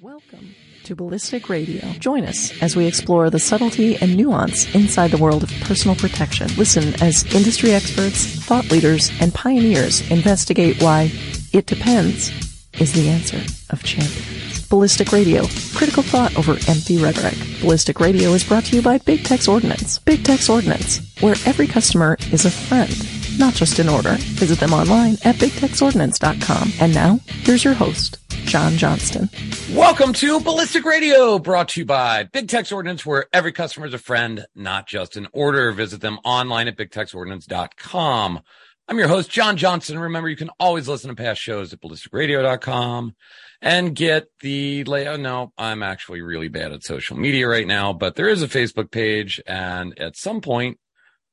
Welcome to Ballistic Radio. Join us as we explore the subtlety and nuance inside the world of personal protection. Listen as industry experts, thought leaders, and pioneers investigate why it depends is the answer of champions. Ballistic Radio, critical thought over empty rhetoric. Ballistic Radio is brought to you by Big Tex Ordnance. Big Tex Ordnance, where every customer is a friend, not just an order. Visit them online at bigtexordnance.com. And now, here's your host, John Johnston. Welcome to Ballistic Radio, brought to you by Big Tex Ordnance, where every customer is a friend, not just an order. Visit them online at bigtexordnance.com. I'm your host, John Johnston. Remember, you can always listen to past shows at ballisticradio.com and get the layout. No, I'm actually really bad at social media right now, but there is a Facebook page. And at some point,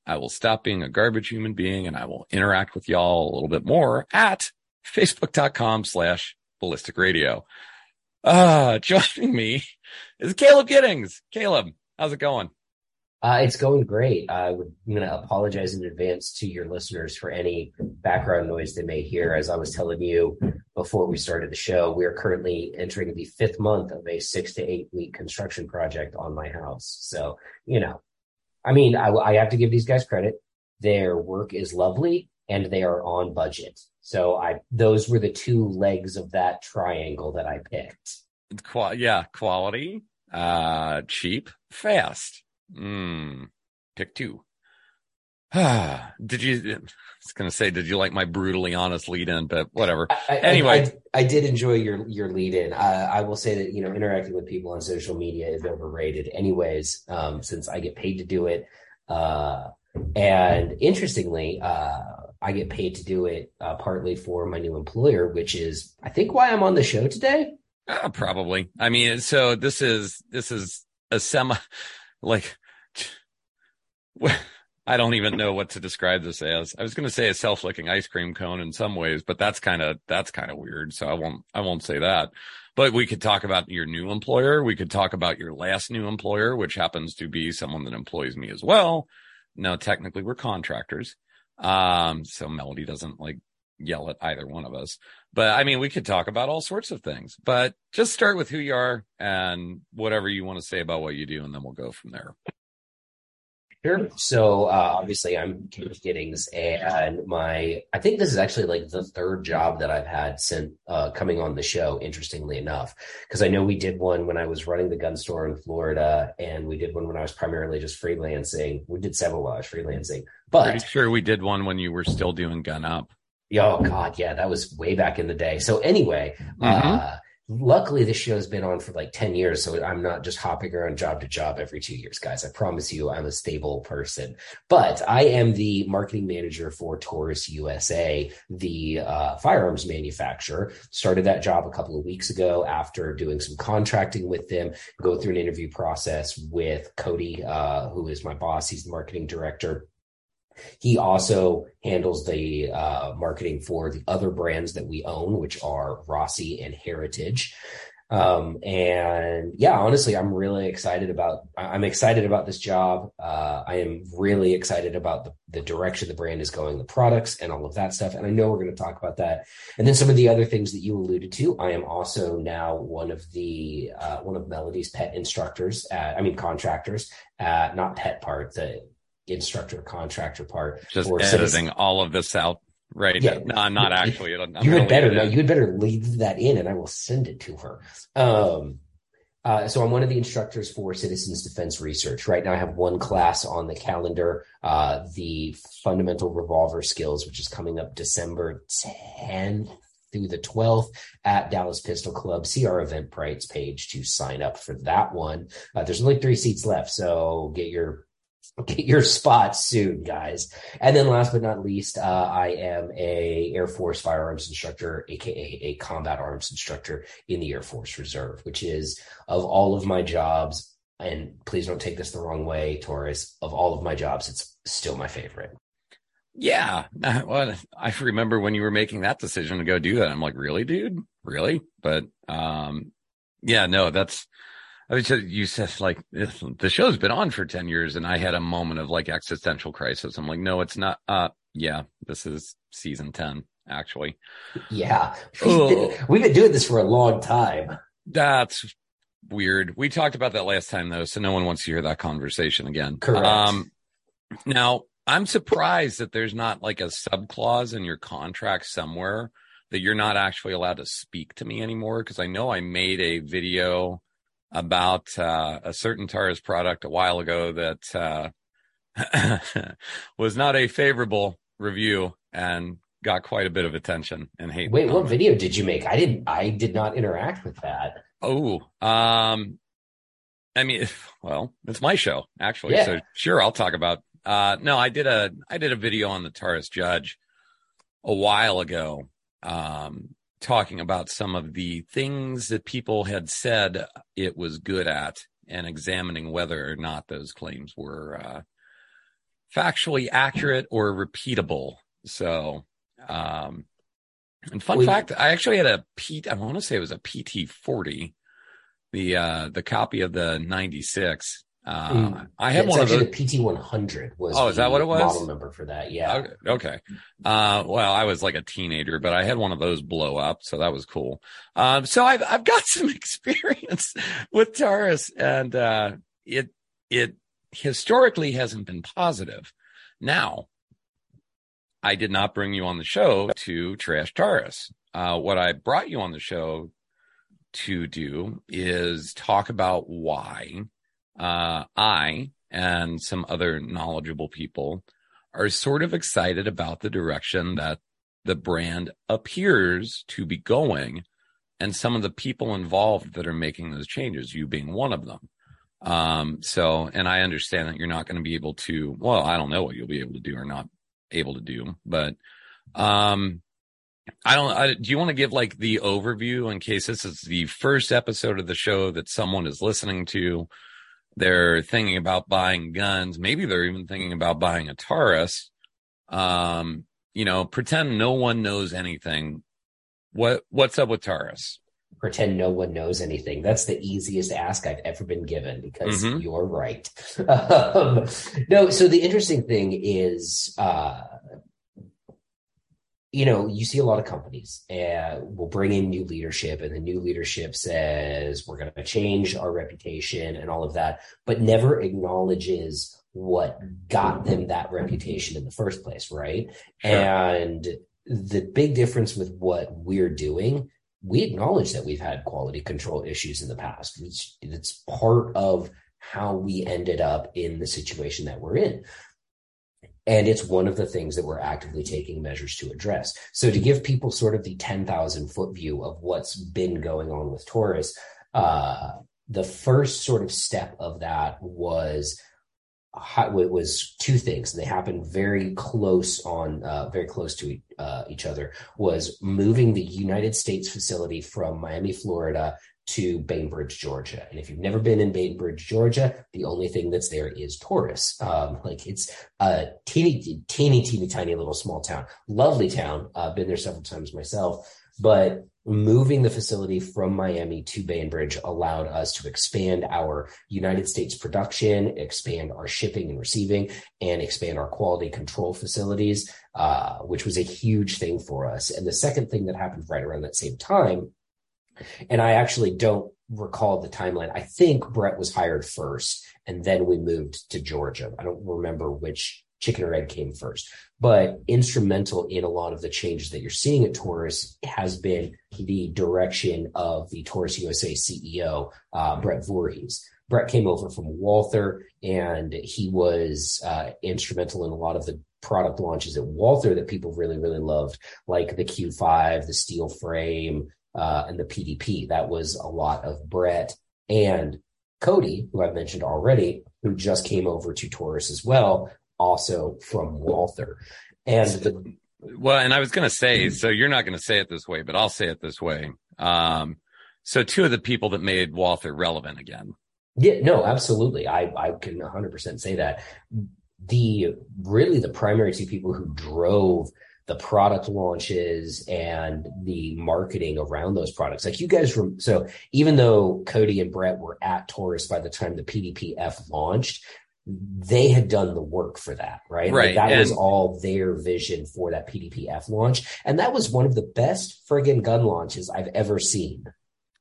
I will stop being a garbage human being and I will interact with y'all a little bit more at facebook.com slash ballistic radio. Uh, joining me is Caleb Giddings. Caleb, how's it going? Uh, it's going great. I'm going to apologize in advance to your listeners for any background noise they may hear. As I was telling you before we started the show, we are currently entering the fifth month of a six to eight week construction project on my house. So, you know, I mean, I, I have to give these guys credit. Their work is lovely and they are on budget. So I, those were the two legs of that triangle that I picked. Qual- yeah, quality, uh, cheap, fast. Mm, pick two. did you? I was going to say, did you like my brutally honest lead in? But whatever. I, anyway, I, I, did enjoy your your lead in. I, I, will say that you know interacting with people on social media is overrated, anyways. Um, since I get paid to do it, uh, and interestingly, uh, I get paid to do it uh, partly for my new employer, which is I think why I'm on the show today. Uh, probably. I mean, so this is this is a semi like I don't even know what to describe this as. I was going to say a self-licking ice cream cone in some ways, but that's kind of that's kind of weird. So I won't I won't say that. But we could talk about your new employer. We could talk about your last new employer, which happens to be someone that employs me as well. Now, technically, we're contractors, um, so Melody doesn't like yell at either one of us. But I mean, we could talk about all sorts of things, but just start with who you are and whatever you want to say about what you do, and then we'll go from there. Sure. So uh, obviously, I'm Caleb Giddings, and my I think this is actually like the third job that I've had since uh, coming on the show. Interestingly enough, because I know we did one when I was running the gun store in Florida, and we did one when I was primarily just freelancing. We did several while I was freelancing, but pretty sure we did one when you were still doing gun up. Oh God, yeah, that was way back in the day. So anyway, mm-hmm. uh, luckily this show's been on for like 10 years. So I'm not just hopping around job to job every two years, guys. I promise you I'm a stable person, but I am the marketing manager for Taurus USA, the uh, firearms manufacturer. Started that job a couple of weeks ago after doing some contracting with them, go through an interview process with Cody, uh, who is my boss. He's the marketing director he also handles the uh, marketing for the other brands that we own, which are Rossi and Heritage. Um, and yeah, honestly, I'm really excited about, I'm excited about this job. Uh, I am really excited about the, the direction the brand is going, the products and all of that stuff. And I know we're going to talk about that. And then some of the other things that you alluded to, I am also now one of the, uh, one of Melody's pet instructors at, I mean, contractors at not pet part, the instructor contractor part. Just editing citizen. all of this out. Right. Yeah. No, I'm not actually. I'm you had better. No, you had better leave that in and I will send it to her. Um, uh, so I'm one of the instructors for Citizens Defense Research. Right now, I have one class on the calendar, uh, the Fundamental Revolver Skills, which is coming up December 10th through the 12th at Dallas Pistol Club. See our Eventbrite's page to sign up for that one. Uh, there's only three seats left, so get your get your spot soon, guys. And then last but not least, uh, I am a Air Force firearms instructor, aka a combat arms instructor in the Air Force Reserve, which is of all of my jobs. And please don't take this the wrong way, Taurus. Of all of my jobs, it's still my favorite. Yeah. Well, I remember when you were making that decision to go do that. I'm like, really, dude? Really? But, um, yeah, no, that's, I was just, you said like the show's been on for 10 years and I had a moment of like existential crisis. I'm like, no, it's not. Uh, yeah, this is season 10 actually. Yeah. We've been, we've been doing this for a long time. That's weird. We talked about that last time though, so no one wants to hear that conversation again. Correct. Um, now I'm surprised that there's not like a sub clause in your contract somewhere that you're not actually allowed to speak to me anymore. Cause I know I made a video about, uh, a certain Taurus product a while ago that, uh, was not a favorable review and got quite a bit of attention and hate. Wait, what video did you make? I didn't. I did not interact with that. Oh, um, I mean, well, it's my show actually. Yeah. So sure, I'll talk about. Uh, no, I did a I did a video on the Taurus Judge a while ago, um, talking about some of the things that people had said it was good at, and examining whether or not those claims were uh, factually accurate or repeatable. So, um, and fun fact, I actually had a P, I want to say it was a PT forty, the, uh, the copy of the 96. Uh, Mm. I had It's one of those. the PT 100 was. Oh, is that what it was? Model number for that. Yeah. Okay. okay. Uh, well, I was like a teenager, but I had one of those blow up. So that was cool. Um, so I've, I've got some experience with Taurus and, uh, it, it historically hasn't been positive. Now, I did not bring you on the show to trash Taurus. Uh, what I brought you on the show to do is talk about why uh, I and some other knowledgeable people are sort of excited about the direction that the brand appears to be going and some of the people involved that are making those changes, you being one of them. Um, so, and I understand that you're not going to be able to, well, I don't know what you'll be able to do or not able to do, but, um, I don't, I, do you want to give like the overview in case this is the first episode of the show that someone is listening to? They're thinking about buying guns. Maybe they're even thinking about buying a Taurus. Um, you know, pretend no one knows anything. What, what's up with Taurus? Pretend no one knows anything. That's the easiest ask I've ever been given because Mhm. you're right. um, no, so the interesting thing is, uh, you know, you see a lot of companies uh, will bring in new leadership, and the new leadership says we're going to change our reputation and all of that, but never acknowledges what got them that reputation in the first place, right? Sure. And the big difference with what we're doing, we acknowledge that we've had quality control issues in the past. It's, it's part of how we ended up in the situation that we're in. And it's one of the things that we're actively taking measures to address. So to give people sort of the 10,000 foot view of what's been going on with Taurus, uh, the first sort of step of that was it was two things. and They happened very close on, uh, very close to uh, each other. Was moving the United States facility from Miami, Florida, to Bainbridge, Georgia. And if you've never been in Bainbridge, Georgia, the only thing that's there is Taurus. Um, like it's a teeny, teeny, teeny, tiny little small town. Lovely town. I've been there several times myself. But moving the facility from Miami to Bainbridge allowed us to expand our United States production, expand our shipping and receiving, and expand our quality control facilities, uh, which was a huge thing for us. And the second thing that happened right around that same time, and I actually don't recall the timeline. I think Brett was hired first, and then we moved to Georgia. I don't remember which chicken or egg came first, but instrumental in a lot of the changes that you're seeing at Taurus has been the direction of the Taurus USA CEO, uh, Brett Voorhees. Brett came over from Walther, and he was uh, instrumental in a lot of the product launches at Walther that people really, really loved, like the Q5, the steel frame, uh, and the PDP. That was a lot of Brett and Cody, who I've mentioned already, who just came over to Taurus as well, also from Walther. And the, Well, and I was going to say, so you're not going to say it this way, but I'll say it this way. Um, so two of the people that made Walther relevant again. yeah, no, absolutely. I, I can 100% say that. The really the primary two people who drove the product launches and the marketing around those products. Like you guys, rem- so even though Cody and Brett were at Taurus by the time the PDPF launched, they had done the work for that, right? Like, Right, that was all their vision for that PDPF launch. And that was one of the best friggin' gun launches I've ever seen.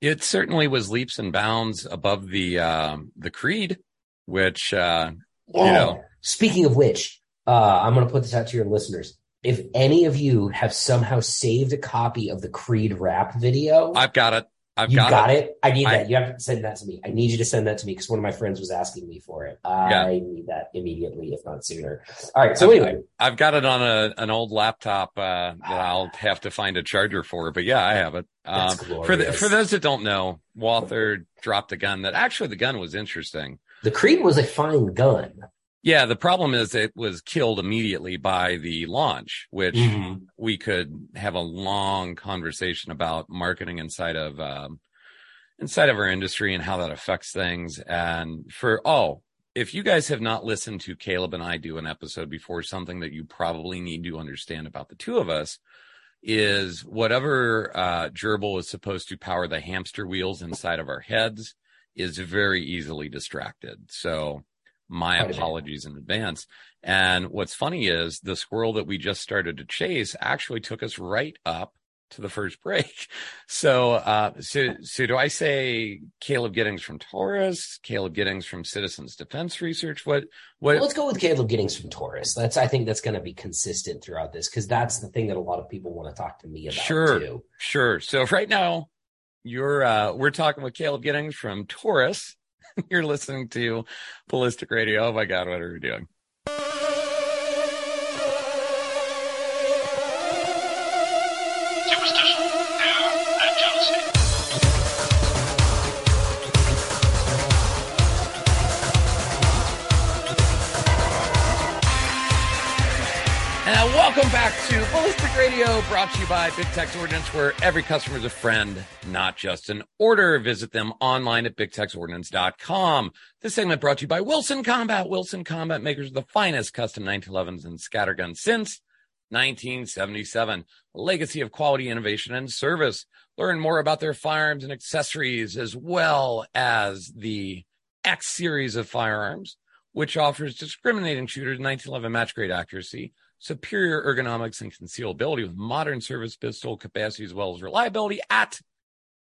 It certainly was leaps and bounds above the um, the Creed, which uh, you know. speaking of which, uh, I'm going to put this out to your listeners. If any of you have somehow saved a copy of the Creed rap video, I've got it. I've you got, got, it. it. I need I- that. You have to send that to me. I need you to send that to me because one of my friends was asking me for it. I need that immediately, if not sooner. All right. So Okay. anyway, I've got it on a an old laptop uh, that I'll have to find a charger for. But yeah, I have it. Um, for the, for those that don't know, Walther dropped a gun that actually the gun was interesting. the Creed was a fine gun. Yeah, the problem is it was killed immediately by the launch, which Mm-hmm. we could have a long conversation about marketing inside of um, inside of our industry and how that affects things. And for oh, if you guys have not listened to Caleb and I do an episode before, something that you probably need to understand about the two of us is whatever uh, gerbil is supposed to power the hamster wheels inside of our heads is very easily distracted. So my Quite a bit. apologies in advance. And what's funny is the squirrel that we just started to chase actually took us right up to the first break. So, uh, so, so do I say Caleb Giddings from Taurus, Caleb Giddings from Citizens Defense Research? What, what? Well, let's go with Caleb Giddings from Taurus. That's I think that's going to be consistent throughout this because that's the thing that a lot of people want to talk to me about Sure. too. Sure. So right now you're, uh, we're talking with Caleb Giddings from Taurus. you're listening to Ballistic Radio. Oh my God, what are we doing? And uh, welcome back to Ballistic Radio, brought to you by Big Tex Ordnance, where every customer is a friend, not just an order. Visit them online at bigtexordnance.com. This segment brought to you by Wilson Combat. Wilson Combat makers of the finest custom 1911s and scatterguns since 1977. A legacy of quality, innovation, and service. Learn more about their firearms and accessories, as well as the X series of firearms, which offers discriminating shooters 1911 match grade accuracy superior ergonomics and concealability with modern service pistol capacity as well as reliability at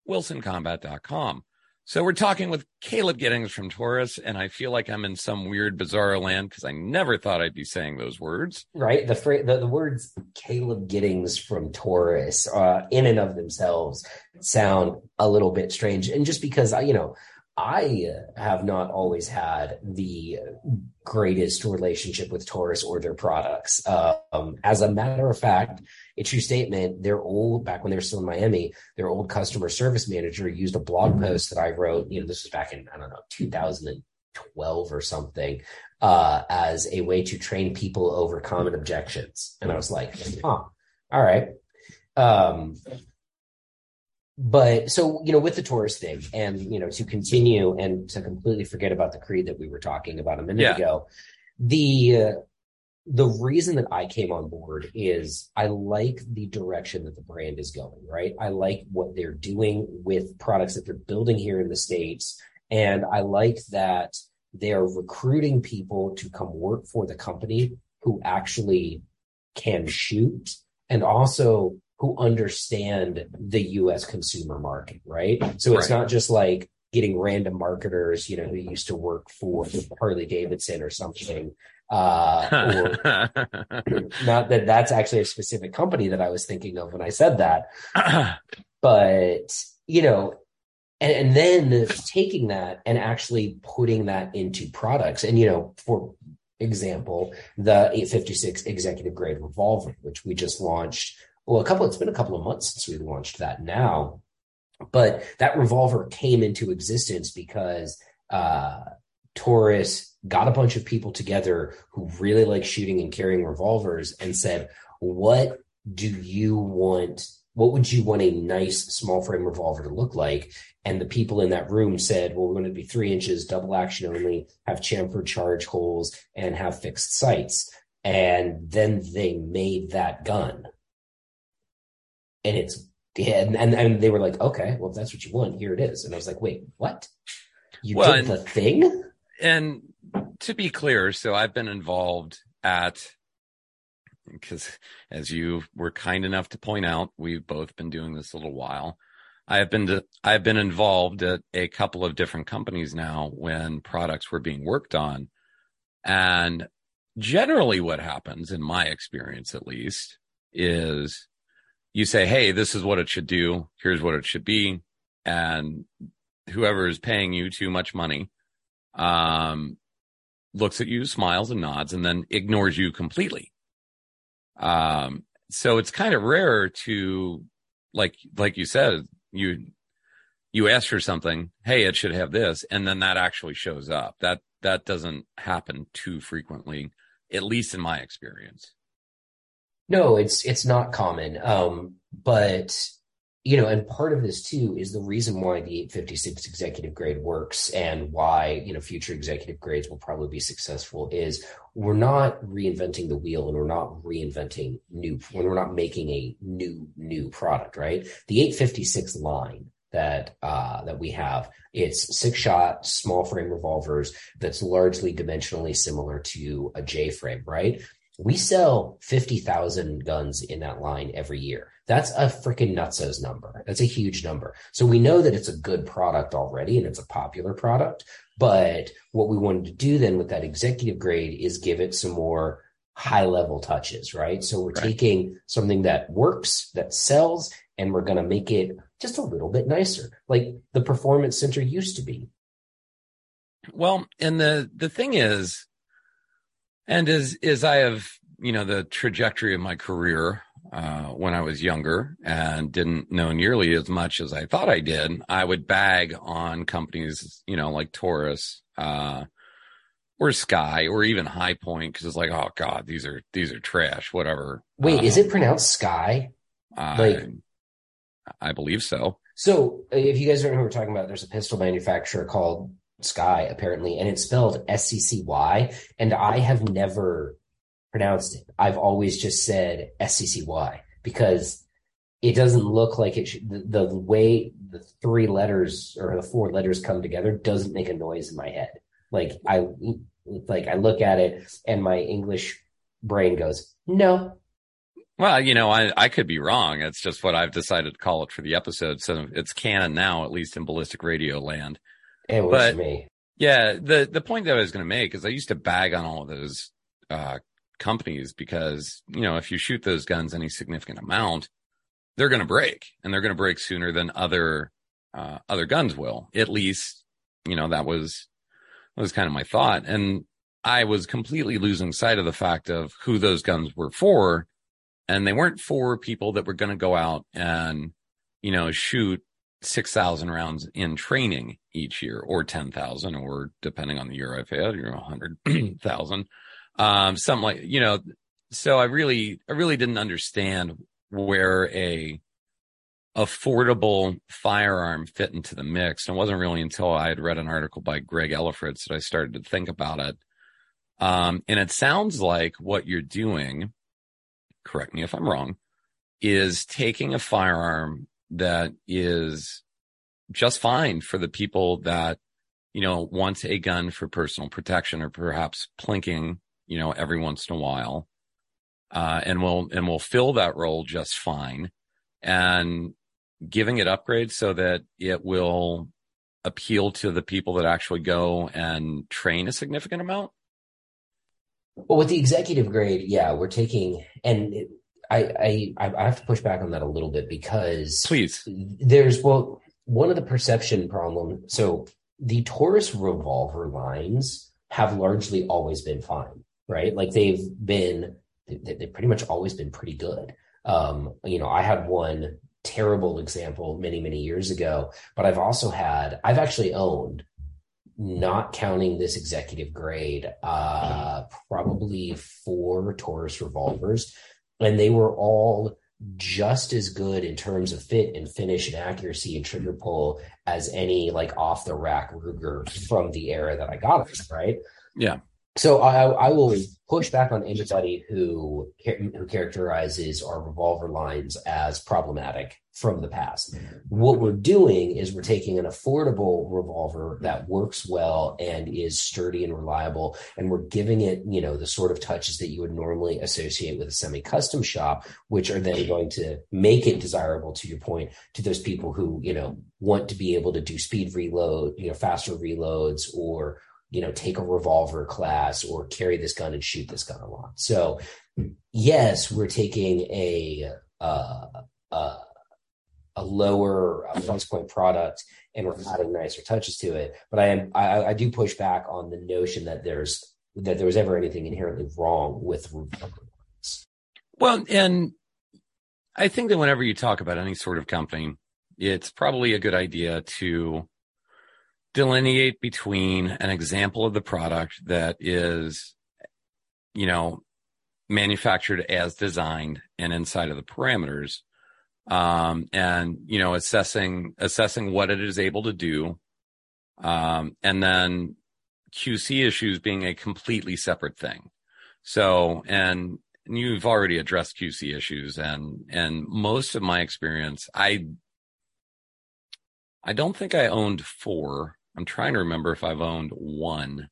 wilsoncombat.com. So we're talking with Caleb Giddings from Taurus, and I feel like I'm in some weird bizarre land because I never thought I'd be saying those words. right? The fra- the, the words Caleb Giddings from Taurus, uh, in and of themselves, sound a little bit strange. And just because I, you know, I have not always had the greatest relationship with Taurus or their products. Um, as a matter of fact, a true statement. Their old back when they were still in Miami, their old customer service manager used a blog post that I wrote. You know, this was back in I don't know 2012 or something uh, as a way to train people over common objections. And I was like, huh, all right. Um, but so, you know, with the Taurus thing and, you know, to continue and to completely forget about the creed that we were talking about a minute Yeah. ago, the, uh, the reason that I came on board is I like the direction that the brand is going, right? I like what they're doing with products that they're building here in the States. And I like that they're recruiting people to come work for the company who actually can shoot and also who understand the US consumer market, right? So it's Right. not just like getting random marketers, you know, who used to work for Harley Davidson or something. Uh, or not that that's actually a specific company that I was thinking of when I said that, but you know, and, and then taking that and actually putting that into products. And you know, for example, the 856 executive grade revolver, which we just launched. Well, a couple. It's been a couple of months since we launched that now, but that revolver came into existence because uh, Taurus got a bunch of people together who really like shooting and carrying revolvers and said, "What do you want? What would you want a nice small frame revolver to look like?" And the people in that room said, "Well, we're going to be three inches, double action only, have chamfer charge holes, and have fixed sights." And then they made that gun, and it's yeah, and, and and they were like, "Okay, well, if that's what you want, here it is." And I was like, "Wait, what? You Well, did and- the thing?" and to be clear, so I've been involved at because as you were kind enough to point out, we've both been doing this a little while. I have been to, I've been involved at a couple of different companies now when products were being worked on. And generally what happens in my experience, at least, is you say, Hey, this is what it should do. Here's what it should be. And whoever is paying you too much money, um, looks at you, smiles and nods, and then ignores you completely. Um, so it's kind of rare to, like, like you said, you you ask for something hey it should have this and then that actually shows up that that doesn't happen too frequently at least in my experience no it's it's not common. Um but you know and part of this too is the reason why the 856 executive grade works and why you know future executive grades will probably be successful is we're not reinventing the wheel and we're not reinventing new when we're not making a new new product right? The 856 line that uh, that we have it's six shot small frame revolvers that's largely dimensionally similar to a j frame right we sell 50,000 guns in that line every year. That's a freaking nutsos number. That's a huge number. So we know that it's a good product already and it's a popular product. But what we wanted to do then with that executive grade is give it some more high level touches, right? So we're right. taking something that works, that sells, and we're going to make it just a little bit nicer, like the performance center used to be. Well, and the the thing is, and as as I have, you know, the trajectory of my career uh, when I was younger and didn't know nearly as much as I thought I did, I would bag on companies, you know, like Taurus, uh, or Sky, or even Hi-Point, because it's like, oh god, these are these are trash. Whatever. Wait, is it um, pronounced Sky? like, I believe so. So, if you guys don't know who we're talking about, there's a pistol manufacturer called Sky, apparently, and it's spelled S C C Y. And I have never pronounced it. I've always just said S C C Y because it doesn't look like it should. The, the, way the three letters or the four letters come together doesn't make a noise in my head. Like I, like I look at it and my English brain goes, no. Well, you know, I, I could be wrong. It's just what I've decided to call it for the episode. So it's canon now, at least in ballistic radio land. It was but, me. Yeah, the the point that I was going to make is I used to bag on all of those uh, companies because you know if you shoot those guns any significant amount, they're going to break, and they're going to break sooner than other uh, other guns will. At least, you know that was that was kind of my thought, and I was completely losing sight of the fact of who those guns were for, and they weren't for people that were going to go out and you know shoot 6,000 rounds in training each year or 10,000 or depending on the year I've had, you know, 100,000. um, something like, you know, so I really, I really didn't understand where a affordable firearm fit into the mix. And it wasn't really until I had read an article by Greg Ellifritz that I started to think about it. Um, and it sounds like what you're doing, correct me if I'm wrong, is taking a firearm that is just fine for the people that, you know, wants a gun for personal protection or perhaps plinking, you know, every once in a while. Uh, and will and will fill that role just fine and giving it upgrades so that it will appeal to the people that actually go and train a significant amount? Well, with the executive grade, yeah, we're taking, and I, I I have to push back on that a little bit because please there's well one of the perception problems. So the Taurus revolver lines have largely always been fine, right? Like they've been they, they've pretty much always been pretty good. Um, you know, I had one terrible example many many years ago, but I've also had I've actually owned not counting this executive grade, uh, probably four Taurus revolvers and they were all just as good in terms of fit and finish and accuracy and trigger pull as any like off the rack Ruger from the era that I got it, right? Yeah. So I, I will push back on anybody who who characterizes our revolver lines as problematic from the past. Mm-hmm. What we're doing is we're taking an affordable revolver that works well and is sturdy and reliable, and we're giving it, you know, the sort of touches that you would normally associate with a semi-custom shop, which are then going to make it desirable, to your point, to those people who, you know, want to be able to do speed reload, you know, faster reloads or you know, take a revolver class or carry this gun and shoot this gun a lot. So, yes, we're taking a uh, uh, a lower price point product and we're adding nicer touches to it. But I am I, I do push back on the notion that there's that there was ever anything inherently wrong with well, and I think that whenever you talk about any sort of company, it's probably a good idea to delineate between an example of the product that is, you know, manufactured as designed and inside of the parameters um, and you know assessing assessing what it is able to do um, and then qc issues being a completely separate thing. So and you've already addressed qc issues and and most of my experience i i don't think i owned four I'm trying to remember if I've owned one.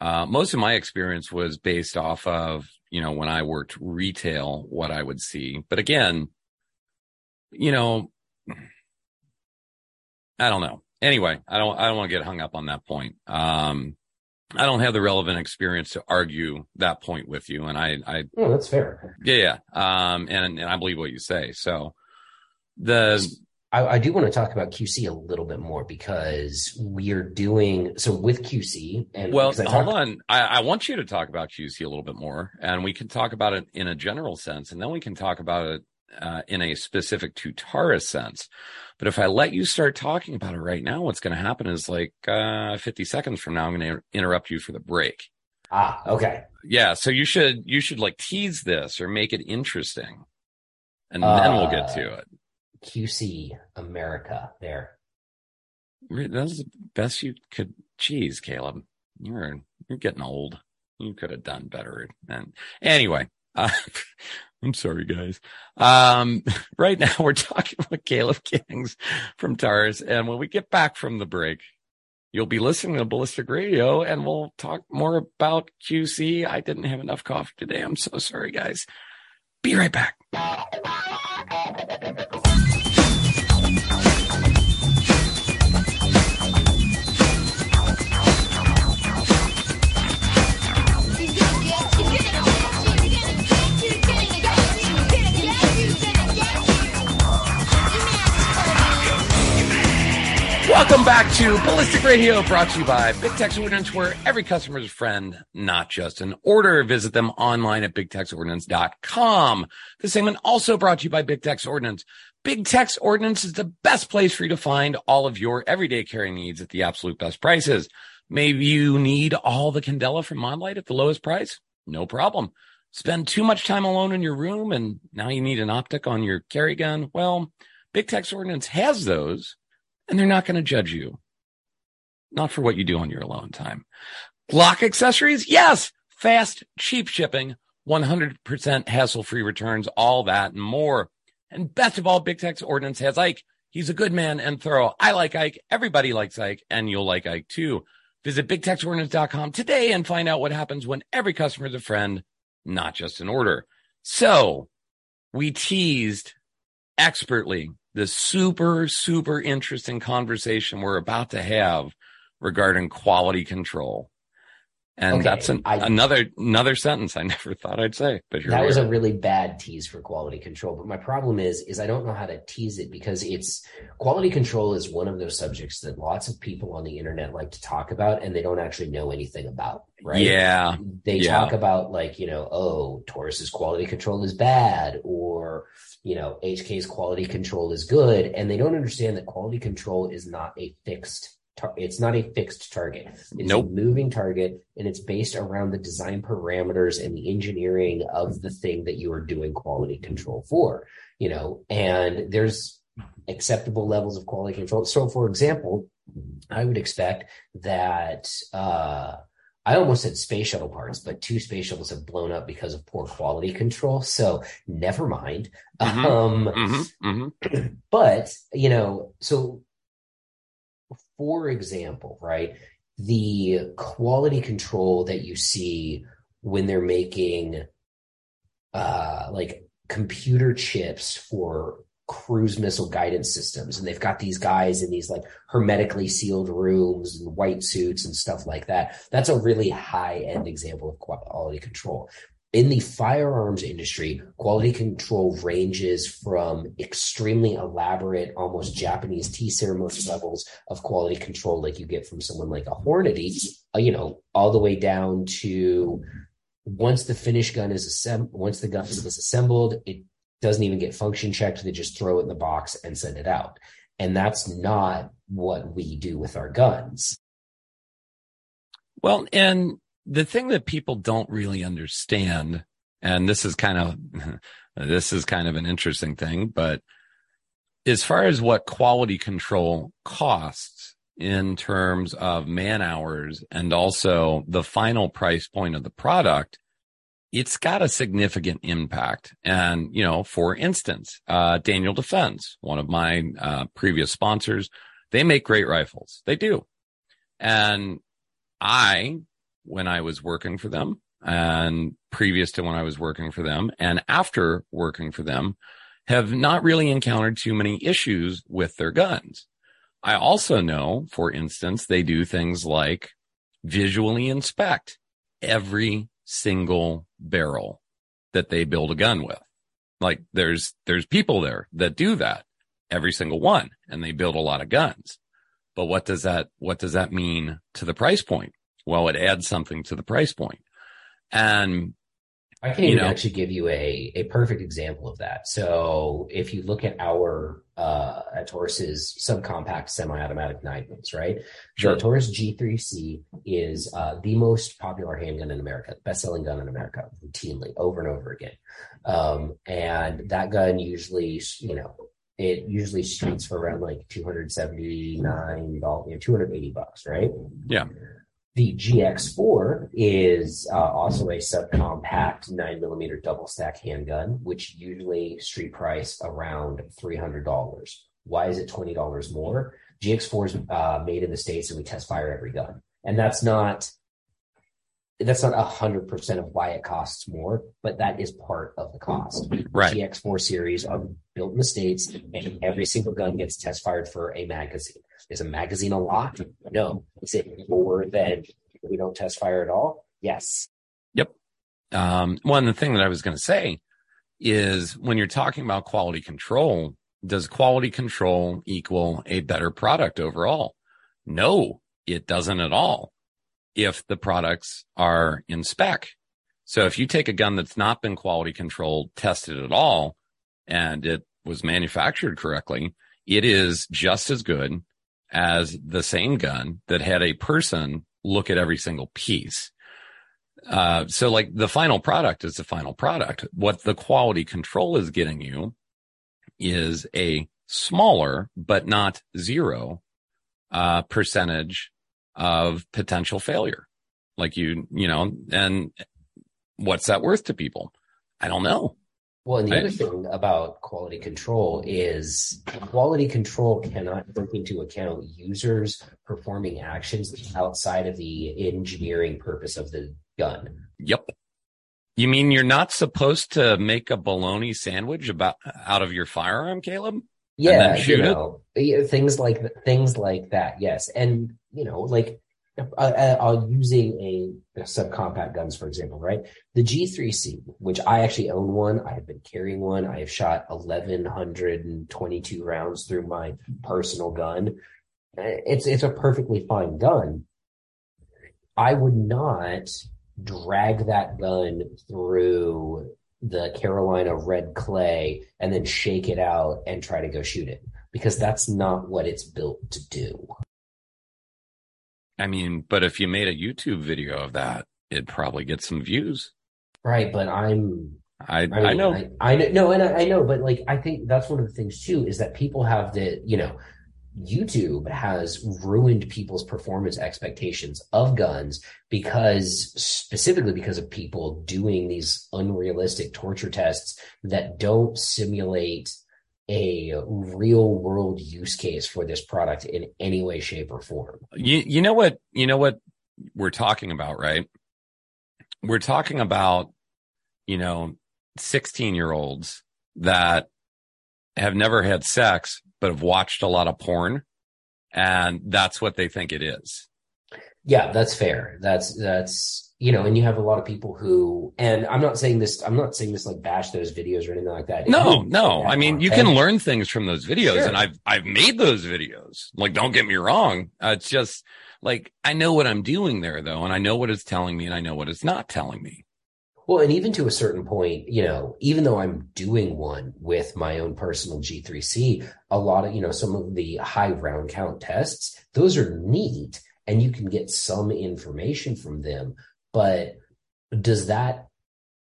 Uh, most of my experience was based off of, you know, when I worked retail, what I would see. But again, you know, I don't know. Anyway, I don't, I don't want to get hung up on that point. Um, I don't have the relevant experience to argue that point with you. And I, I, oh, that's fair. Yeah. Yeah. Um, and, and I believe what you say. So the, I, I, do want to talk about QC a little bit more because we are doing so with QC. And well, hold on, I, I, want you to talk about QC a little bit more, and we can talk about it in a general sense, and then we can talk about it uh, in a specific Taurus sense. But if I let you start talking about it right now, what's going to happen is like uh, 50 seconds from now, I'm going to interrupt you for the break. Ah, okay. Yeah, so you should you should like tease this or make it interesting, and uh, then we'll get to it. QC America there. That's the best you could. Geez, Caleb, you're you're getting old. You could have done better. And anyway, uh, I'm sorry, guys. Um, right now we're talking with Caleb Giddings from Taurus, and when we get back from the break, you'll be listening to Ballistic Radio, and we'll talk more about QC. I didn't have enough coffee today. I'm so sorry, guys. Be right back. Welcome back to Ballistic Radio, brought to you by Big Tex Ordnance, where every customer is a friend, not just an order. Visit them online at bigtexordnance.com. The segment also brought to you by Big Tex Ordnance. Big Tex Ordnance is the best place for you to find all of your everyday carrying needs at the absolute best prices. Maybe you need all the Candela from Modlite at the lowest price? No problem. Spend too much time alone in your room and now you need an optic on your carry gun? Well, Big Tex Ordnance has those and they're not going to judge you. Not for what you do on your alone time. Glock accessories? Yes. Fast, cheap shipping, 100% hassle free returns, all that and more. And best of all, Big Tex Ordnance has Ike. He's a good man and thorough. I like Ike. Everybody likes Ike and you'll like Ike too. Visit bigtexordnance.com today and find out what happens when every customer is a friend, not just an order. So we teased expertly the super, super interesting conversation we're about to have regarding quality control. And okay, that's an, I, another another sentence I never thought I'd say. But that was a really bad tease for quality control. But my problem is, is I don't know how to tease it because it's quality control is one of those subjects that lots of people on the internet like to talk about, and they don't actually know anything about. Right? Yeah, they yeah. talk about like you know, oh, Taurus's quality control is bad, or you know, HK's quality control is good, and they don't understand that quality control is not a fixed. Tar- it's not a fixed target. It's nope. a moving target, and it's based around the design parameters and the engineering of the thing that you are doing quality control for. You know, and there's acceptable levels of quality control. So, for example, I would expect that uh, I almost said space shuttle parts, but two space shuttles have blown up because of poor quality control. So never mind. Mhm. Um, hmm hmm but you know, so for example, right, the quality control that you see when they're making uh like computer chips for cruise missile guidance systems. And they've got these guys in these like hermetically sealed rooms and white suits and stuff like that. That's a really high end example of quality control. In the firearms industry, quality control ranges from extremely elaborate, almost Japanese tea ceremony levels of quality control, like you get from someone like a Hornady, uh, you know, all the way down to once the finished gun is assembled, once the gun is assembled, it doesn't even get function checked. They just throw it in the box and send it out. And that's not what we do with our guns. Well, and the thing that people don't really understand, and this is kind of this is kind of an interesting thing, but as far as what quality control costs in terms of man hours and also the final price point of the product, it's got a significant impact. And, you know, for instance, uh, Daniel Defense, one of my uh, previous sponsors, they make great rifles. They do. And I, when I was working for them and previous to when I was working for them and after working for them, have not really encountered too many issues with their guns. I also know, for instance, they do things like visually inspect every single barrel that they build a gun with. Like there's, there's people there that do that every single one and they build a lot of guns. But what does that, what does that mean to the price point? Well, it adds something to the price point. And I can You know. actually give you a, a perfect example of that. So if you look at our uh at Taurus's subcompact semi-automatic nine mils, right? Sure. The Taurus G3C is uh, the most popular handgun in America, best-selling gun in America, routinely over and over again. Um, and that gun usually, you know, it usually streets for around like two hundred seventy-nine dollars, you know, two hundred eighty bucks, right? Yeah. The GX4 is uh, also a subcompact nine millimeter double stack handgun, which usually street price around three hundred dollars. Why is it twenty dollars more? GX4 is uh, made in the states, and we test fire every gun, and that's not that's not hundred percent of why it costs more, but that is part of the cost. Right. GX4 series are built in the states, and every single gun gets test fired for a magazine. Is a magazine a lot? No. Is it more than we don't test fire at all? Yes. Yep. Um, one the thing that I was going to say is when you're talking about quality control, does quality control equal a better product overall? No, it doesn't at all. If the products are in spec. So if you take a gun that's not been quality controlled, tested at all, and it was manufactured correctly, it is just as good as the same gun that had a person look at every single piece. Uh, so like the final product is the final product. What the quality control is getting you is a smaller, but not zero, uh, percentage of potential failure. Like you, you know, and what's that worth to people? I don't know. Well, and the I- other thing about quality control is quality control cannot take into account users performing actions outside of the engineering purpose of the gun. Yep. You mean you're not supposed to make a bologna sandwich about out of your firearm, Caleb? Yeah, you shoot it? know, yeah, things like things like that. Yes, and you know, like uh, uh, uh, using a, a subcompact guns, for example, right? The G3C, which I actually own one, I have been carrying one. I have shot eleven hundred and twenty-two rounds through my personal gun. It's it's a perfectly fine gun. I would not drag that gun through the Carolina red clay and then shake it out and try to go shoot it because that's not what it's built to do. I mean, but if you made a YouTube video of that, it'd probably get some views. Right. But I'm, I, I, I, know. I, I know, no, and I, I know, but like, I think that's one of the things too is that people have the, you know, YouTube has ruined people's performance expectations of guns because specifically because of people doing these unrealistic torture tests that don't simulate a real world use case for this product in any way, shape, or form. You you know what you know what we're talking about, right? We're talking about, you know, 16 year olds that have never had sex, but have watched a lot of porn. And that's what they think it is. Yeah, that's fair. That's, that's, you know, and you have a lot of people who, and I'm not saying this, I'm not saying this like bash those videos or anything like that. No, no. I mean, you can learn things from those videos Sure. and I've, I've made those videos. Like, don't get me wrong. Uh, it's just like, I know what I'm doing there though. And I know what it's telling me and I know what it's not telling me. Well, and even to a certain point, you know, even though I'm doing one with my own personal G3C, a lot of, you know, some of the high round count tests, those are neat and you can get some information from them. But does that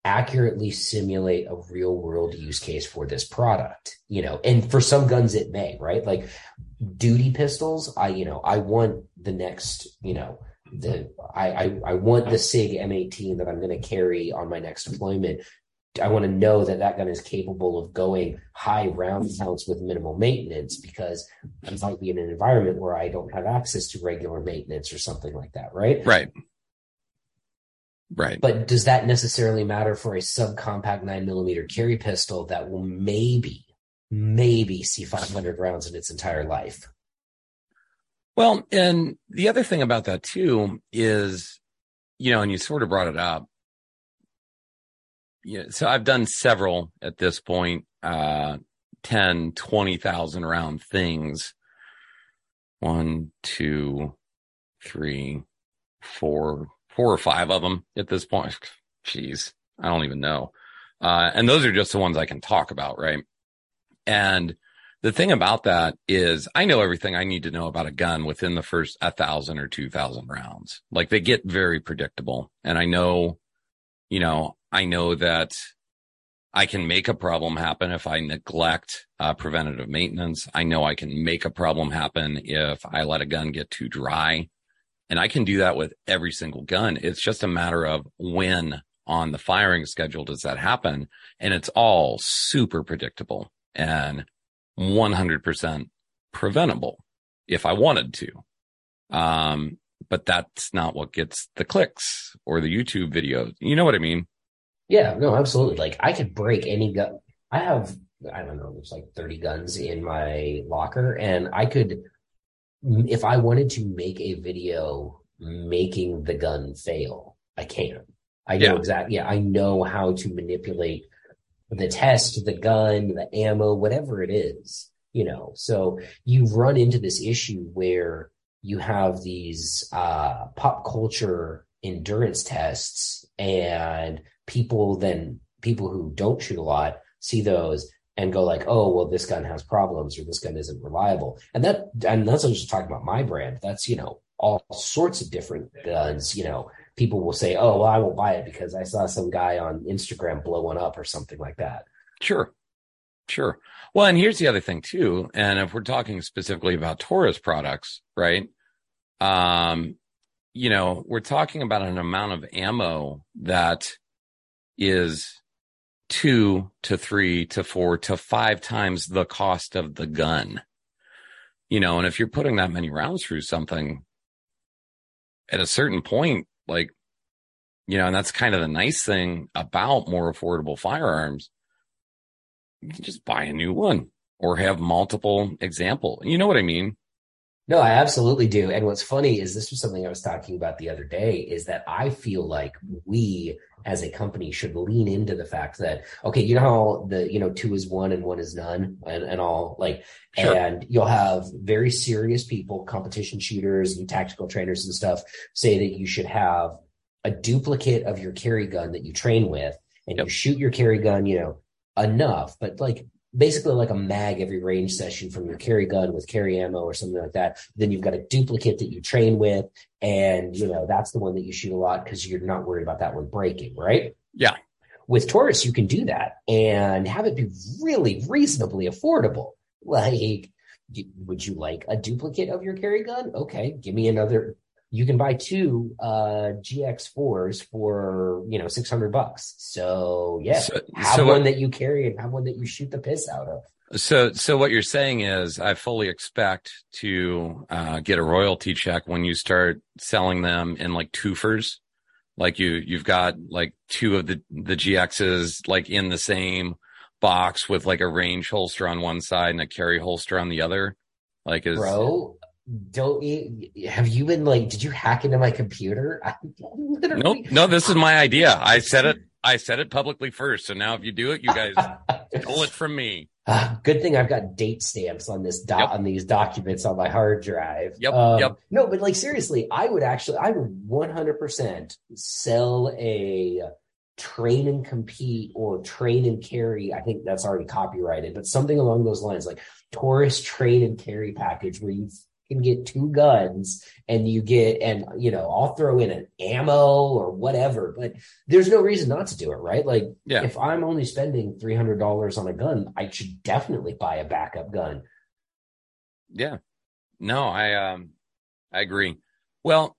accurately simulate a real world use case for this product? You know, and for some guns it may, right? Like duty pistols, I, you know, I want the next, you know, the I, I I want the Sig M18 that I'm going to carry on my next deployment. I want to know that that gun is capable of going high round counts with minimal maintenance because I might be in an environment where I don't have access to regular maintenance or something like that, right? Right. Right. But does that necessarily matter for a subcompact nine millimeter carry pistol that will maybe, maybe see 500 rounds in its entire life? Well, and the other thing about that too is, you know, and you sort of brought it up. Yeah. So I've done several at this point, uh, 10, 20,000 round things. One, two, three, four, four or five of them at this point. Jeez, I don't even know. Uh, and those are just the ones I can talk about, right? And the thing about that is I know everything I need to know about a gun within the first a thousand or two thousand rounds. Like they get very predictable. And I know, you know, I know that I can make a problem happen if I neglect uh, preventative maintenance. I know I can make a problem happen if I let a gun get too dry. And I can do that with every single gun. It's just a matter of when on the firing schedule does that happen. And it's all super predictable and 100% preventable if I wanted to. Um, but that's not what gets the clicks or the YouTube videos. You know what I mean? Yeah, no, absolutely. Like I could break any gun. I have, I don't know, there's like 30 guns in my locker and I could, if I wanted to make a video making the gun fail, I can. I know Yeah. exactly. Yeah, I know how to manipulate the test, the gun, the ammo, whatever it is, you know. So you run into this issue where you have these uh, pop culture endurance tests, and people then people who don't shoot a lot see those and go like, oh, well, this gun has problems or this gun isn't reliable, and that and that's not just talking about my brand. That's you know all sorts of different guns, you know people will say, "Oh, well, I won't buy it because I saw some guy on Instagram blow one up or something like that." Sure. Sure. Well, and here's the other thing too. And if we're talking specifically about Taurus products, right? Um, you know, we're talking about an amount of ammo that is two to three to four to five times the cost of the gun. You know, and if you're putting that many rounds through something at a certain point, like, you know, and that's kind of the nice thing about more affordable firearms. You can just buy a new one or have multiple example. You know what I mean? No, I absolutely do. And what's funny is this was something I was talking about the other day is that I feel like we as a company should lean into the fact that, okay, you know how the, you know, two is one and one is none and, and all like, Sure. and you'll have very serious people, competition shooters and tactical trainers and stuff say that you should have a duplicate of your carry gun that you train with and Yep. you shoot your carry gun, you know, enough, but like basically like a mag every range session from your carry gun with carry ammo or something like that. Then you've got a duplicate that you train with, and you know that's the one that you shoot a lot because you're not worried about that one breaking, right? Yeah. With Taurus, you can do that and have it be really reasonably affordable. Like Would you like a duplicate of your carry gun? Okay, give me another. You can buy two uh, GX4s for you know six hundred bucks. So yeah, So- have so one what- that you carry and have one that you shoot the piss out of. So, so what you're saying is, I fully expect to uh, get a royalty check when you start selling them in like twofers. Like you, you've got like two of the the GXs like in the same box with like a range holster on one side and a carry holster on the other. Like is Bro, don't you have you been like? Did you hack into my computer? I literally. nope, no, this is my idea. I said it. I said it publicly first. So now if you do it, you guys stole it from me. Ah, good thing I've got date stamps on this dot Yep. on these documents on my hard drive. Yep, Um, yep. No, but like seriously, I would actually, I would 100% sell a train and compete or train and carry. I think that's already copyrighted, but something along those lines, like Taurus train and carry package where you can get two guns and you get, and you know, I'll throw in an ammo or whatever, but there's no reason not to do it, right? Like Yeah. if I'm only spending $300 on a gun, I should definitely buy a backup gun. Yeah. No, I um I agree. Well,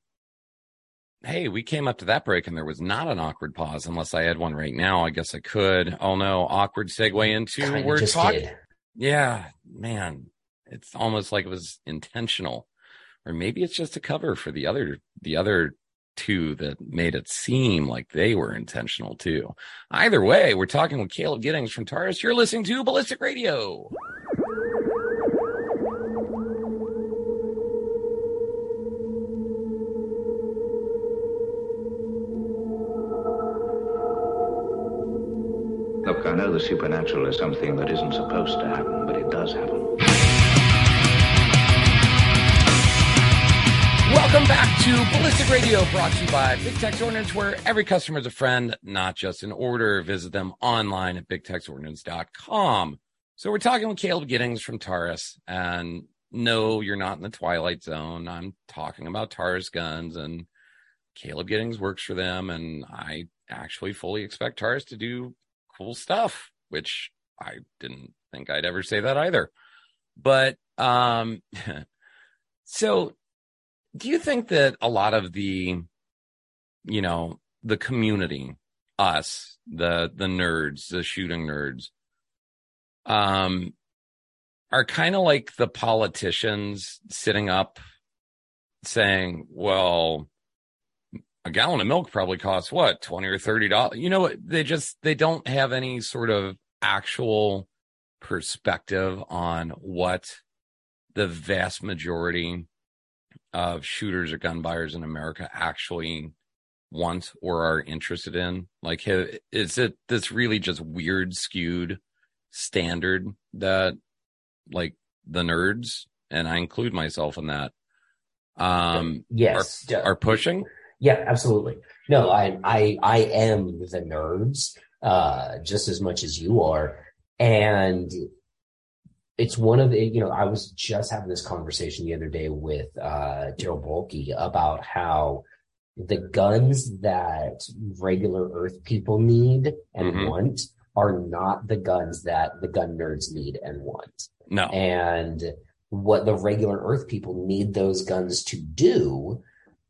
hey, we came up to that break and there was not an awkward pause unless I had one right now. I guess I could. Oh no, awkward segue into Kinda we're talking. did. Yeah, man. It's almost like it was intentional. Or maybe it's just a cover for the other the other two that made it seem like they were intentional too. Either way, we're talking with Caleb Giddings from Taurus. You're listening to Ballistic Radio. Look, I know the supernatural is something that isn't supposed to happen, but it does happen. Welcome back to Ballistic Radio, brought to you by Big Tex Ordnance, where every customer is a friend, not just an order. Visit them online at bigtexordnance.com. So we're talking with Caleb Giddings from Taurus, and no, you're not in the Twilight Zone. I'm talking about Taurus guns, and Caleb Giddings works for them, and I actually fully expect Taurus to do cool stuff, which I didn't think I'd ever say that either. But um, so do you think that a lot of the you know the community us the the nerds the shooting nerds um are kind of like the politicians sitting up saying well a gallon of milk probably costs what 20 or 30 dollars you know they just they don't have any sort of actual perspective on what the vast majority of shooters or gun buyers in America actually want or are interested in? Like, is it this really just weird, skewed standard that, like, the nerds, and I include myself in that, um, Yes. are pushing? Yeah, absolutely. No, I I I am the nerds uh just as much as you are. And it's one of the you know, I was just having this conversation the other day with uh Darryl Bolke about how the guns that regular earth people need and Mhm. want are not the guns that the gun nerds need and want. No. And what the regular Earth people need those guns to do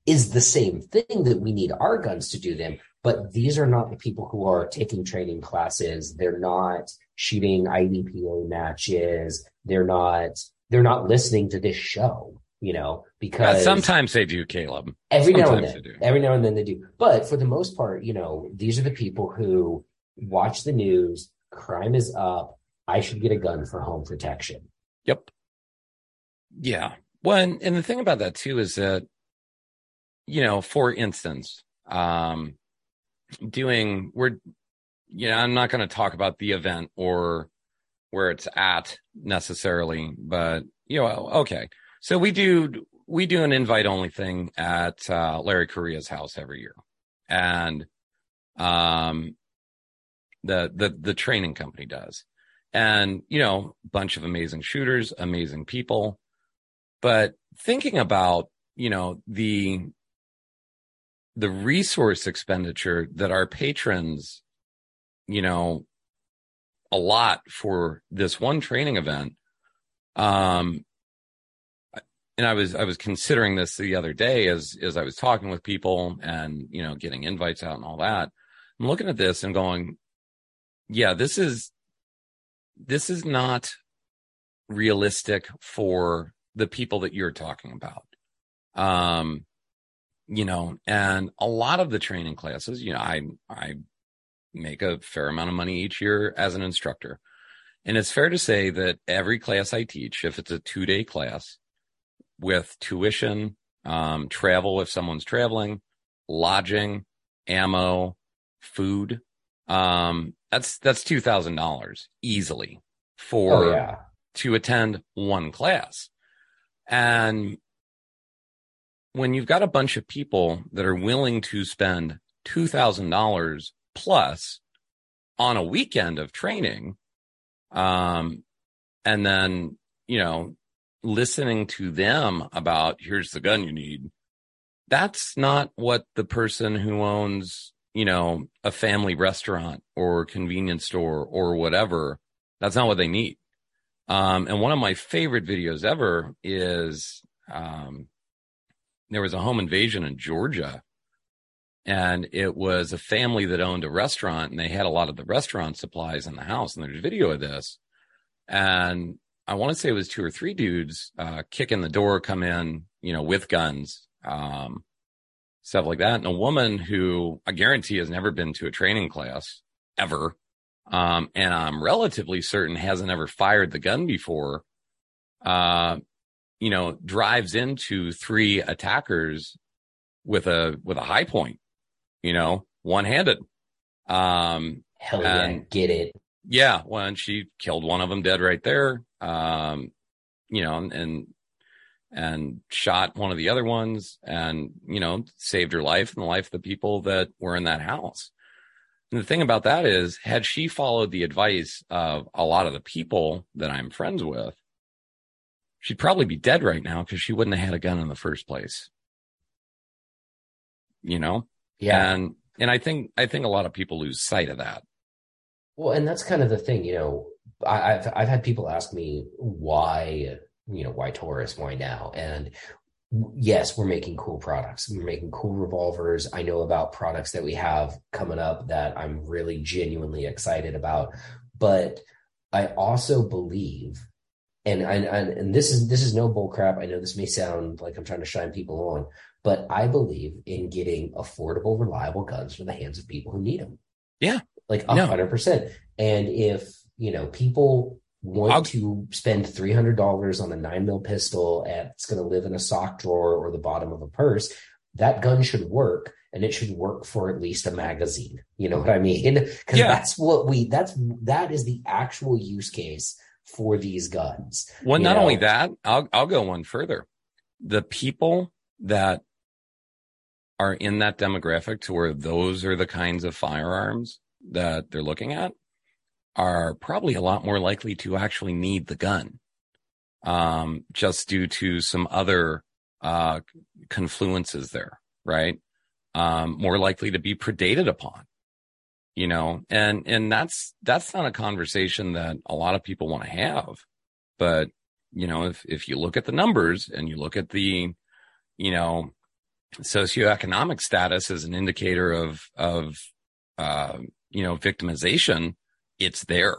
is the same thing that we need our guns to do them. But these are not the people who are taking training classes. They're not shooting IDPA matches. They're not, they're not listening to this show, you know, because sometimes they do, Caleb. every now and then, they do. every now and then they do. But for the most part, you know, these are the people who watch the news. Crime is up. I should get a gun for home protection. Yep. Yeah. Well, and, and the thing about that too is that, you know, for instance, um, doing, we're, know, I'm not going to talk about the event or where it's at necessarily, but, you know, okay. So we do, we do an invite only thing at, uh, Larry Correia's house every year. And, um, the, the, the training company does. And, you know, bunch of amazing shooters, amazing people. But thinking about, you know, the, the resource expenditure that our patrons, you know, a lot for this one training event, um, and I was I was considering this the other day as as I was talking with people and you know getting invites out and all that. I'm looking at this and going, yeah, this is this is not realistic for the people that you're talking about. Um, you know, and a lot of the training classes, you know, I I make a fair amount of money each year as an instructor. And it's fair to say that every class I teach, if it's a two day class with tuition, um, travel if someone's traveling, lodging, ammo, food, um, that's that's two thousand dollars easily for Oh yeah. to attend one class. And when you've got a bunch of people that are willing to spend $2,000 plus on a weekend of training, um, and then, you know, listening to them about here's the gun you need, that's not what the person who owns, you know, a family restaurant or convenience store or whatever, that's not what they need. Um, and one of my favorite videos ever is um, there was a home invasion in Georgia, and it was a family that owned a restaurant, and they had a lot of the restaurant supplies in the house. And there's video of this, and I want to say it was two or three dudes uh, kicking the door, come in, you know, with guns, um, stuff like that, and a woman who I guarantee has never been to a training class ever um, and I'm relatively certain hasn't ever fired the gun before, uh, you know, drives into three attackers with a with a Hi-Point, you know, one handed. Um, Hell yeah, And- get it. yeah, well, and she killed one of them dead right there. Um, you know, and and shot one of the other ones, and you know, saved her life and the life of the people that were in that house. And the thing about that is, had she followed the advice of a lot of the people that I'm friends with, she'd probably be dead right now because she wouldn't have had a gun in the first place. You know, Yeah. and and I think I think a lot of people lose sight of that. Well, and that's kind of the thing, you know. I, I've I've had people ask me why, you know, why Taurus, why now? And yes, we're making cool products. We're making cool revolvers. I know about products that we have coming up that I'm really genuinely excited about. But I also believe, and and and, and this is this is no bull crap. I know this may sound like I'm trying to shine people on, but I believe in getting affordable, reliable guns for the hands of people who need them. Yeah. like a hundred percent. And if you know people want I'll- to spend three hundred dollars on a nine mil pistol and it's going to live in a sock drawer or the bottom of a purse, that gun should work. And it should work for at least a magazine. You know what I mean? Because Yeah. that's what we that's that is the actual use case for these guns. Well, not only that, I'll I'll go one further. The people that are in that demographic to where those are the kinds of firearms that they're looking at are probably a lot more likely to actually need the gun. Um, just due to some other uh confluences there, right? Um, more likely to be predated upon you know and and that's that's not a conversation that a lot of people want to have but you know if if you look at the numbers and you look at the you know socioeconomic status as an indicator of of uh you know victimization it's there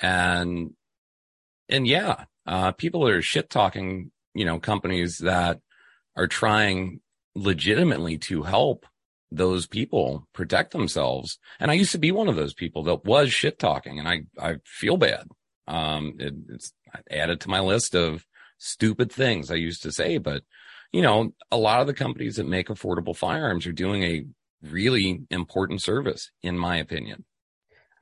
and and yeah uh people are shit talking you know companies that are trying legitimately to help those people protect themselves. And I used to be one of those people that was shit talking and I, I feel bad. Um, it, it's added to my list of stupid things I used to say, but you know, a lot of the companies that make affordable firearms are doing a really important service, in my opinion.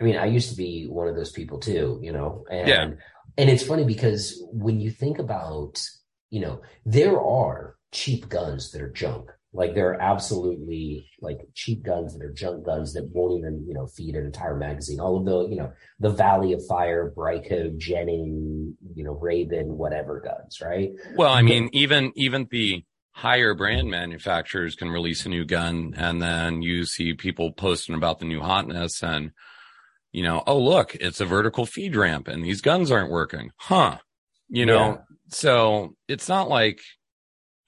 I mean, I used to be one of those people too, you know, and Yeah. and it's funny because when you think about, you know, there are cheap guns that are junk. Like there are absolutely like cheap guns that are junk guns that won't even, you know, feed an entire magazine. All of the, you know, the Valley of Fire, Bryco, Jennings, you know, Raven, whatever guns, right? Well, I mean, even, even the higher brand manufacturers can release a new gun and then you see people posting about the new hotness and, you know, oh, look, it's a vertical feed ramp and these guns aren't working. Huh. You know, so it's not like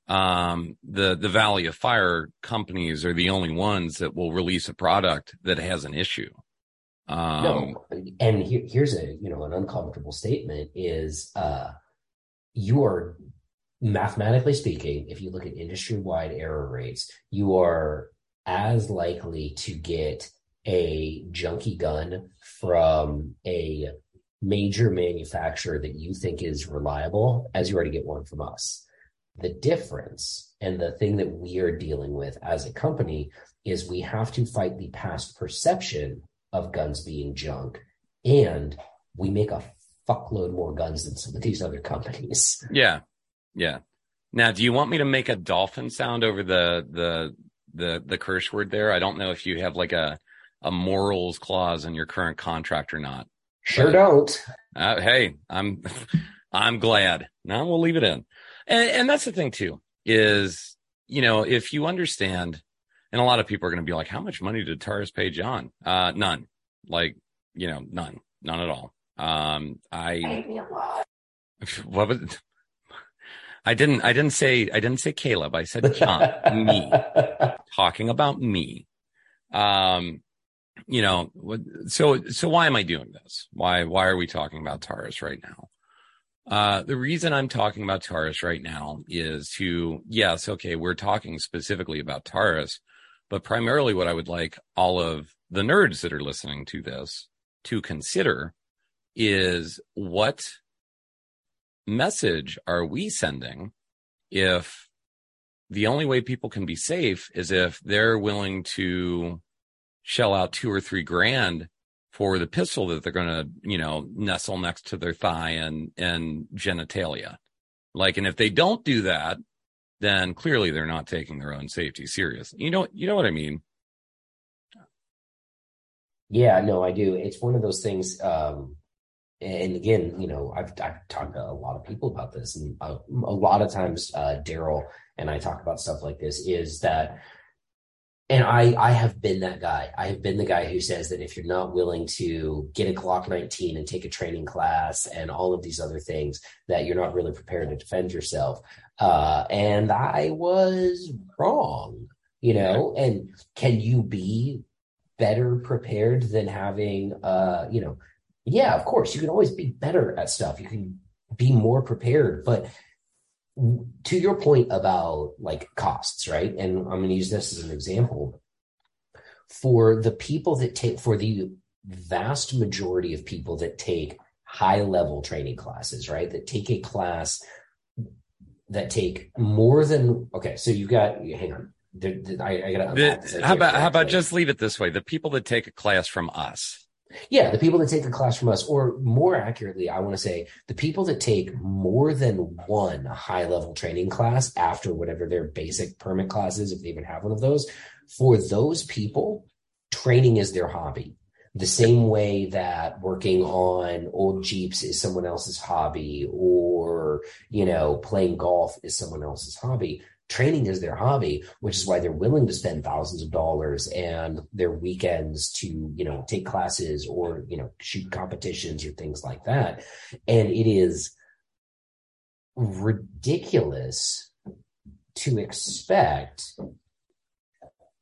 um, the the Valley of Fire companies are the only ones that will release a product that has an issue. Um, no, and here, here's a you know an uncomfortable statement is uh, you are mathematically speaking, if you look at industry wide error rates, you are as likely to get a junky gun from a major manufacturer that you think is reliable as you are to get one from us. The difference and the thing that we are dealing with as a company is we have to fight the past perception of guns being junk. And we make a fuckload more guns than some of these other companies. Yeah. Yeah. Now, do you want me to make a dolphin sound over the the the the curse word there? I don't know if you have like a a morals clause in your current contract or not. Sure but, don't. Uh, hey, I'm I'm glad. Now we'll leave it in. And and that's the thing too is you know if you understand, and a lot of people are going to be like, how much money did Taurus pay John? Uh, none. Like you know, none, none at all. Um, I. What was? I didn't. I didn't say. I didn't say Caleb. I said John. me talking about me. Um, you know. So so why am I doing this? Why why are we talking about Taurus right now? Uh, the reason I'm talking about Taurus right now is to yes, okay, we're talking specifically about Taurus, but primarily what I would like all of the nerds that are listening to this to consider is what message are we sending if the only way people can be safe is if they're willing to shell out two or three grand for the pistol that they're going to, you know, nestle next to their thigh and, and genitalia. Like, and if they don't do that, then clearly they're not taking their own safety serious. You know, you know what I mean? Yeah, no, I do. It's one of those things. Um, and again, you know, I've, I've talked to a lot of people about this, and a, uh, a lot of times, uh, Daryl and I talk about stuff like this. Is that, and I, I have been that guy. I have been the guy who says that if you're not willing to get a Glock 19 and take a training class and all of these other things, that you're not really prepared to defend yourself. Uh, and I was wrong, you know. And can you be better prepared than having, uh, you know? yeah, of course, you can always be better at stuff. You can be more prepared. But to your point about like costs, right? And I'm going to use this as an example. For the people that take, for the vast majority of people that take high level training classes, right? That take a class that take more than, okay, so you've got, hang on. I, I gotta, how about, how about just leave it this way? The people that take a class from us, yeah, the people that take a class from us, or more accurately, I want to say the people that take more than one high level training class after whatever their basic permit class is, if they even have one of those, for those people, training is their hobby. The same way that working on old Jeeps is someone else's hobby, or, you know, playing golf is someone else's hobby training is their hobby, which is why they're willing to spend thousands of dollars and their weekends to, you know, take classes or, you know, shoot competitions or things like that. And it is ridiculous to expect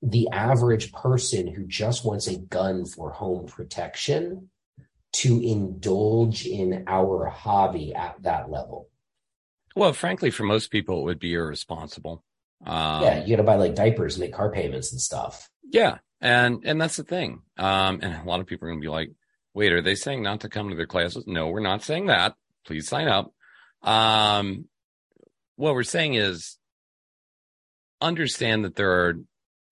the average person who just wants a gun for home protection to indulge in our hobby at that level. Well, frankly, for most people, it would be irresponsible. Um, yeah, you got to buy like diapers, make car payments and stuff. Yeah, and and that's the thing. Um, and a lot of people are going to be like, "Wait, are they saying not to come to their classes?" No, we're not saying that. Please sign up. Um, what we're saying is understand that there are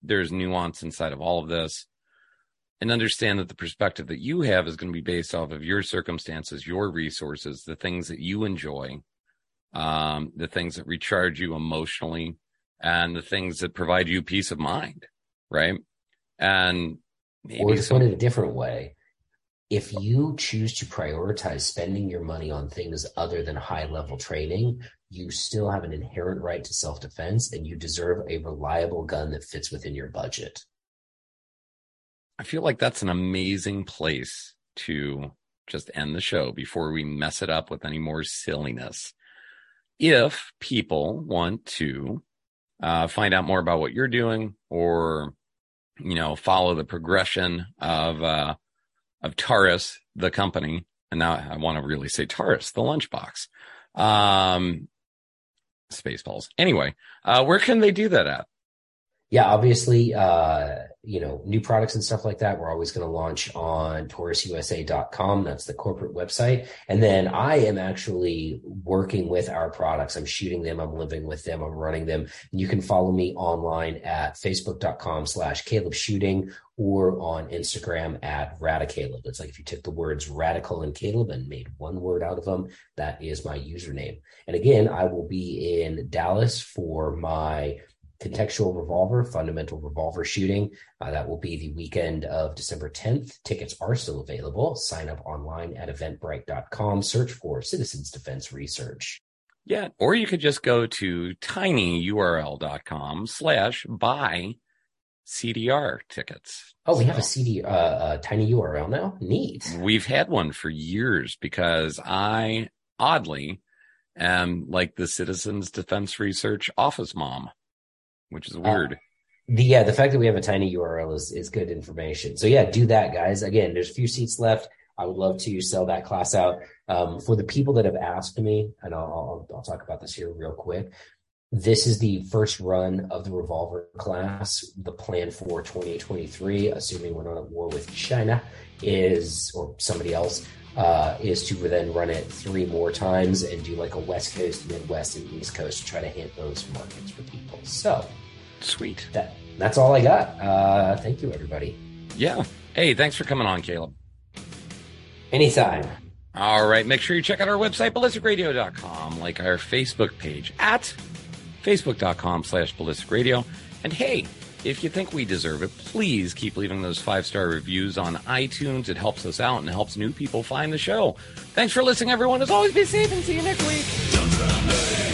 there's nuance inside of all of this and understand that the perspective that you have is going to be based off of your circumstances, your resources, the things that you enjoy, um, the things that recharge you emotionally, and the things that provide you peace of mind, right? And or some- put it a different way, if you choose to prioritize spending your money on things other than high level training, you still have an inherent right to self defense and you deserve a reliable gun that fits within your budget. I feel like that's an amazing place to just end the show before we mess it up with any more silliness. If people want to uh, find out more about what you're doing or, you know, follow the progression of, uh, of Taurus, the company. And now I want to really say Taurus, the lunchbox. Um, Spaceballs. Anyway, uh, where can they do that at? Yeah, obviously, uh, you know, new products and stuff like that, we're always going to launch on taurususa.com. That's the corporate website. And then I am actually working with our products. I'm shooting them. I'm living with them. I'm running them. You can follow me online at facebook.com slash Caleb shooting or on Instagram at Radicaleb. It's like if you took the words radical and Caleb and made one word out of them, that is my username. And again, I will be in Dallas for my contextual revolver, fundamental revolver shooting. Uh, that will be the weekend of December 10th. Tickets are still available. Sign up online at eventbrite.com. Search for Citizens Defense Research. Yeah. Or you could just go to tinyurl.com slash buy CDR tickets. Oh, we so, have a CD, uh, uh, tiny URL now. Neat. We've had one for years because I oddly am like the Citizens Defense Research office mom which is weird. Uh, the, yeah, the fact that we have a tiny URL is, is good information. So yeah, do that, guys. Again, there's a few seats left. I would love to sell that class out. Um, for the people that have asked me, and I'll, I'll, I'll talk about this here real quick. This is the first run of the revolver class. The plan for 2023, assuming we're not at war with China, is or somebody else uh, is to then run it three more times and do like a West Coast, Midwest, and East Coast to try to hit those markets for people. So sweet. That that's all I got. Uh, thank you, everybody. Yeah. Hey, thanks for coming on, Caleb. Anytime. All right. Make sure you check out our website, ballisticradio.com, like our Facebook page at facebook.com slash ballisticradio. And hey, if you think we deserve it, please keep leaving those five star reviews on iTunes. It helps us out and helps new people find the show. Thanks for listening, everyone. As always, be safe and see you next week.